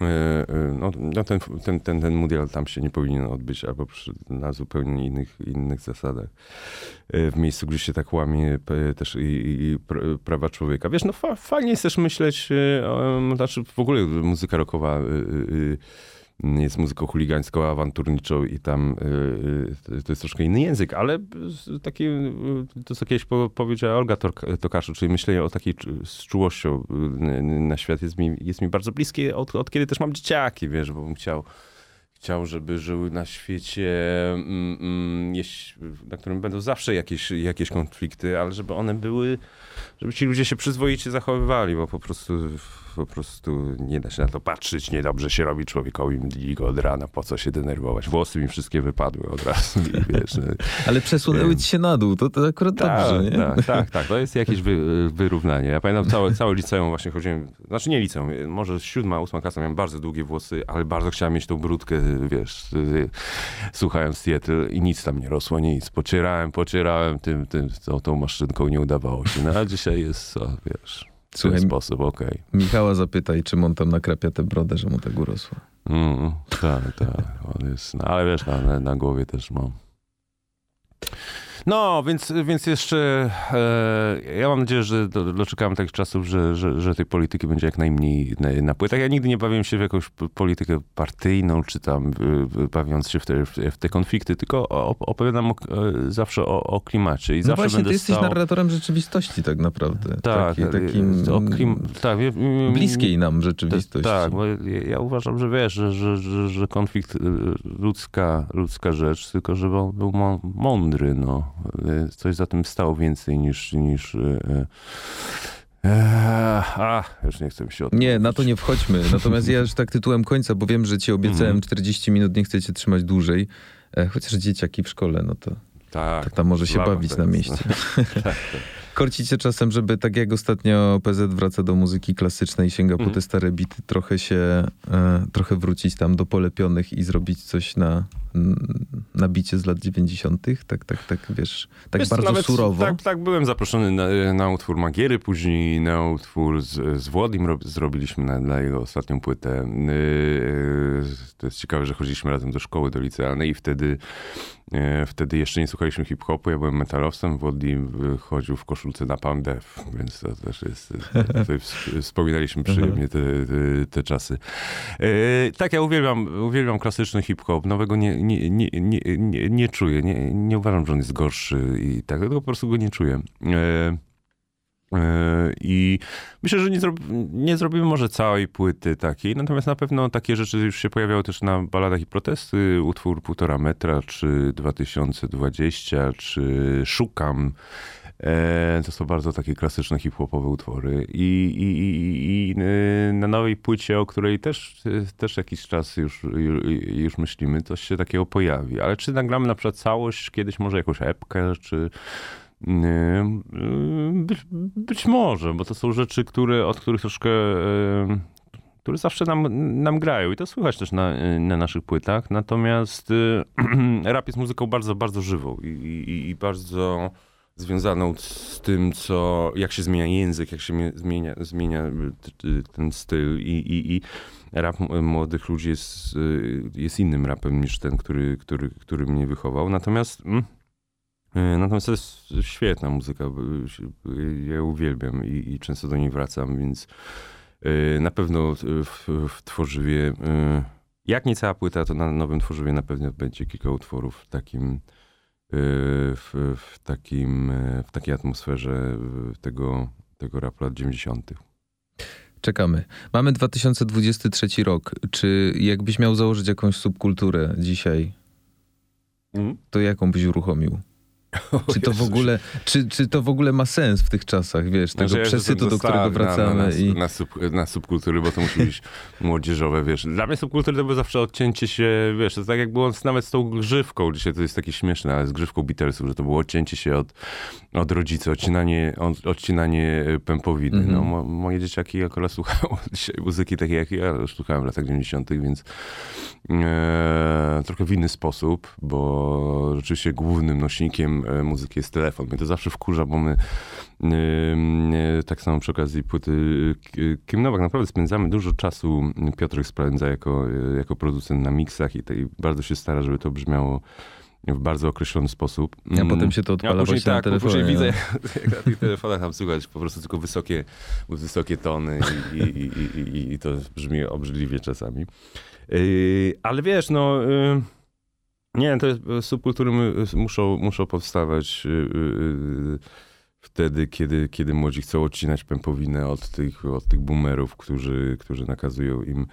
e, e, no, no ten, ten, ten, ten mundial tam się nie powinien odbyć, albo przy, na zupełnie innych, innych zasadach. E, W miejscu, gdzie się tak łamie też i, i, i pr- prawa człowieka. Wiesz, no fa, fajnie jest też myśleć, znaczy w ogóle muzyka rockowa jest muzyką chuligańską, awanturniczą i tam y, y, to jest troszkę inny język, ale taki, y, to co kiedyś po, powiedziała Olga Tokarczuk, czyli myślenie o takiej z czułością na świat jest mi, jest mi bardzo bliskie od, od kiedy też mam dzieciaki, wiesz, bo bym chciał chciał, żeby żyły na świecie, mm, mm, na którym będą zawsze jakieś, jakieś konflikty, ale żeby one były, żeby ci ludzie się przyzwoicie zachowywali, bo po prostu, po prostu nie da się na to patrzeć, niedobrze się robi człowiekowi, mdli go od rana, po co się denerwować. Włosy mi wszystkie wypadły od razu (laughs) wiesz, no, Ale przesunęły ci się na dół, to, to akurat dobrze, nie? tak, tak, tak. To jest jakieś wy, wyrównanie. Ja pamiętam całe, całe liceum właśnie chodziłem, znaczy nie liceum, może siódma, ósma klasa, miałem bardzo długie włosy, ale bardzo chciałem mieć tą brudkę, wiesz, y, słuchając Seattle i nic tam nie rosło, nic. Pocierałem, pocierałem tym, tym tą, tą maszynką, nie udawało się. No a dzisiaj jest, wiesz, w Słuchaj, ten sposób, okej. Michała zapytaj, czym on tam nakrapia tę brodę, że mu tak urosła. Mm, tak, tak. On jest, no, ale wiesz, na, na, na głowie też mam. No, więc, więc jeszcze e, ja mam nadzieję, że do, doczekałem takich czasów, że, że, że tej polityki będzie jak najmniej na, na płytach. Ja nigdy nie bawiłem się w jakąś politykę partyjną, czy tam y, bawiąc się w te, w te- konflikty, tylko opowiadam o, e, zawsze o, o klimacie. I No zawsze właśnie, ty jesteś stał... narratorem rzeczywistości tak naprawdę. Tak, Taki, takim o klim... tak wie- mm, bliskiej nam rzeczywistości. tak, bo ja, ja uważam, że wiesz, że, że, że, że konflikt y, ludzka, ludzka rzecz, tylko żeby on był mą- mądry, no. Y, Coś za tym stało więcej niż... niż y, Eee, a, już nie chcę mi się o tym Nie, na to nie wchodźmy. Natomiast ja już tak tytułem końca, bo wiem, że ci obiecałem Mhm. 40 minut, nie chcecie trzymać dłużej. E, Chociaż dzieciaki w szkole, no to, Tak, tam może się bawić na mieście. (laughs) tak, tak. Korcicie czasem, żeby tak jak ostatnio PZ wraca do muzyki klasycznej, sięga po Mhm. te stare bity, trochę się, e, trochę wrócić tam do polepionych i zrobić coś na, na bicie z lat 90. Tak, tak, tak, wiesz, tak Wiesz bardzo surowo. Tak, tak, byłem zaproszony na, na utwór Magiery, później na utwór z, z Włodim rob, zrobiliśmy na, na jego ostatnią płytę. Yy, to jest ciekawe, że chodziliśmy razem do szkoły, do licealnej i wtedy, yy, wtedy jeszcze nie słuchaliśmy hip-hopu, ja byłem metalowcem, yy, chodził w koszulce na Death, więc to też jest, tutaj wspominaliśmy przyjemnie te, te, te czasy. Yy, tak, ja uwielbiam, uwielbiam klasyczny hip-hop, nowego nie, nie, nie, nie, nie, nie czuję, nie, nie uważam, że on jest gorszy i tak, tylko po prostu go nie czuję. E, e, I myślę, że nie, zrobi, nie zrobimy może całej płyty takiej, natomiast na pewno takie rzeczy już się pojawiały też na baladach i protesty, utwór półtora metra, czy 2020, czy Szukam. E, To są bardzo takie klasyczne hip-hopowe utwory. I, i, i, i e, na nowej płycie, o której też, e, też jakiś czas już, ju- już myślimy, coś się takiego pojawi. Ale czy nagramy na przykład całość, kiedyś może jakąś epkę, czy... Nie, być, może, bo to są rzeczy, które, od których troszkę, które zawsze nam, nam grają i to słychać też na, na naszych płytach. Natomiast (clears throat) rap jest muzyką bardzo, bardzo żywą i, i, i bardzo związaną z tym, co, jak się zmienia język, jak się mie- zmienia, zmienia t- t- ten styl i, i, i rap młodych ludzi jest, y, jest innym rapem niż ten, który, który, który mnie wychował. Natomiast mm, y, Natomiast to jest świetna muzyka. y, Ja uwielbiam i, i często do niej wracam, więc y, na pewno w, w tworzywie, y, jak nie cała płyta, to na nowym tworzywie na pewno będzie kilka utworów takim, y, w, w takim, y, w takiej atmosferze y, tego, tego rapu lat 90. Czekamy. Mamy 2023 rok. Czy jakbyś miał założyć jakąś subkulturę dzisiaj, to jaką byś uruchomił? (laughs) Czy to w ogóle, czy, czy to w ogóle ma sens w tych czasach, wiesz, tego Znaczy, przesytu, do którego wracamy na, na, i... na, sub, na subkultury, bo to musi być (laughs) młodzieżowe, wiesz. Dla mnie subkultury to było zawsze odcięcie się, wiesz, to tak jak było nawet z tą grzywką, dzisiaj to jest takie śmieszne, ale z grzywką Beatlesów, że to było odcięcie się od, od rodziców, odcinanie, od, odcinanie e, pępowiny. Mhm. No, mo, moje dzieciaki akurat słuchały (laughs) dzisiaj muzyki takiej, jak ja słuchałem w latach 90., więc e, trochę w inny sposób, bo rzeczywiście głównym nośnikiem muzyki jest telefon. Mnie to zawsze wkurza, bo my e, Tak samo przy okazji płyty K- Kim Nowak naprawdę spędzamy dużo czasu. Piotrek spędza jako, e, jako producent na miksach i, te- i bardzo się stara, żeby to brzmiało w bardzo określony sposób. A Mm. potem się to odpala później właśnie na tak, telefonie. później widzę, no. (laughs) jak na tych telefonach tam słychać po prostu tylko wysokie, wysokie tony i, i, i, i, i to brzmi obrzydliwie czasami. Yy, ale wiesz, no... Yy, nie, to jest, subkultury my- muszą, muszą powstawać yy, wtedy, kiedy, kiedy młodzi chcą odcinać pępowinę od tych, od tych boomerów, którzy, którzy nakazują im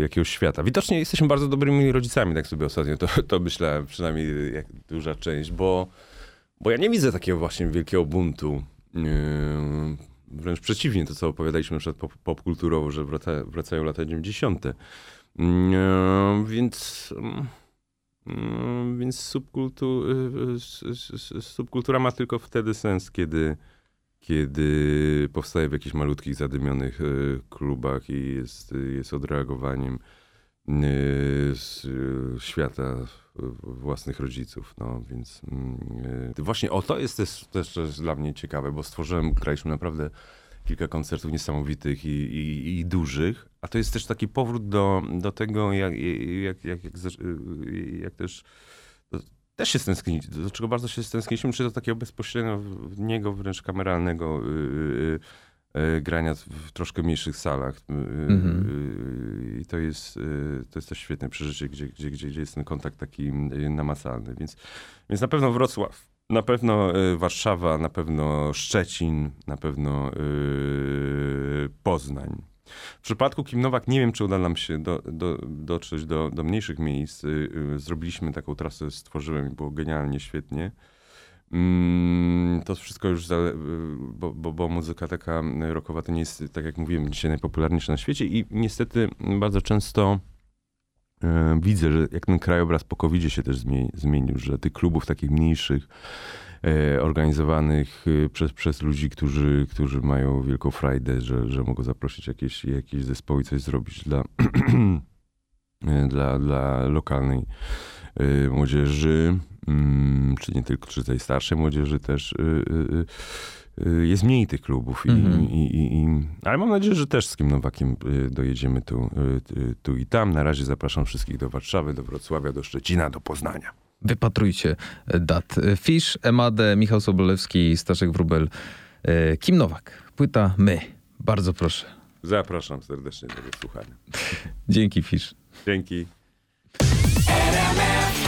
jakiegoś świata. Widocznie jesteśmy bardzo dobrymi rodzicami, tak sobie ostatnio to, to myślałem, przynajmniej jak duża część, bo, bo ja nie widzę takiego właśnie wielkiego buntu. Wręcz przeciwnie, to co opowiadaliśmy pop, popkulturowo, że wraca, wracają lata 90. Więc... mm, Więc subkultu, y, s- s- subkultura ma tylko wtedy sens, kiedy, kiedy powstaje w jakichś malutkich, zadymionych y, klubach i jest, jest odreagowaniem y, z y, świata y, własnych rodziców. No, więc mm, y, właśnie o to jest też, też, też dla mnie ciekawe, bo stworzyłem, graliśmy naprawdę kilka koncertów niesamowitych i, i, i dużych, a to jest też taki powrót do, do tego, jak, jak, jak, jak, jak też też się stęskni, do czego bardzo się stęskniliśmy, czy do takiego bezpośredniego, wręcz kameralnego yy, yy, grania w troszkę mniejszych salach. Yy, Mhm. yy, I to jest, yy, to jest też świetne przeżycie, gdzie, gdzie, gdzie, gdzie jest ten kontakt taki yy, namacalny. Więc, więc na pewno Wrocław, na pewno y, Warszawa, na pewno Szczecin, na pewno y, Poznań. W przypadku Kim Nowak nie wiem, czy uda nam się do, do, dotrzeć do, do mniejszych miejsc. Y, Zrobiliśmy taką trasę, stworzyłem i było genialnie, świetnie. Mm, To wszystko już, zale- bo, bo, bo muzyka taka rockowa to nie jest, tak jak mówiłem, dzisiaj najpopularniejsza na świecie i niestety bardzo często widzę, że jak ten krajobraz po covid się też zmie- zmienił, że tych klubów takich mniejszych, e, organizowanych e, przez, przez ludzi, którzy, którzy mają wielką frajdę, że, że mogą zaprosić jakieś, jakieś zespoły i coś zrobić dla, (clears throat) e, dla, dla lokalnej e, młodzieży, mm, czy nie tylko, czy tej starszej młodzieży też. E, Jest mniej tych klubów, i, Mhm. i, i, i, ale mam nadzieję, że też z Kim Nowakiem e, dojedziemy tu, e, tu i tam. Na razie zapraszam wszystkich do Warszawy, do Wrocławia, do Szczecina, do Poznania. Wypatrujcie dat. Fisz, Emadę, Michał Sobolewski, Staszek Wrubel, Kim Nowak. Płyta My. Bardzo proszę. Zapraszam serdecznie do słuchania. Dzięki, Fisz. Dzięki. RMF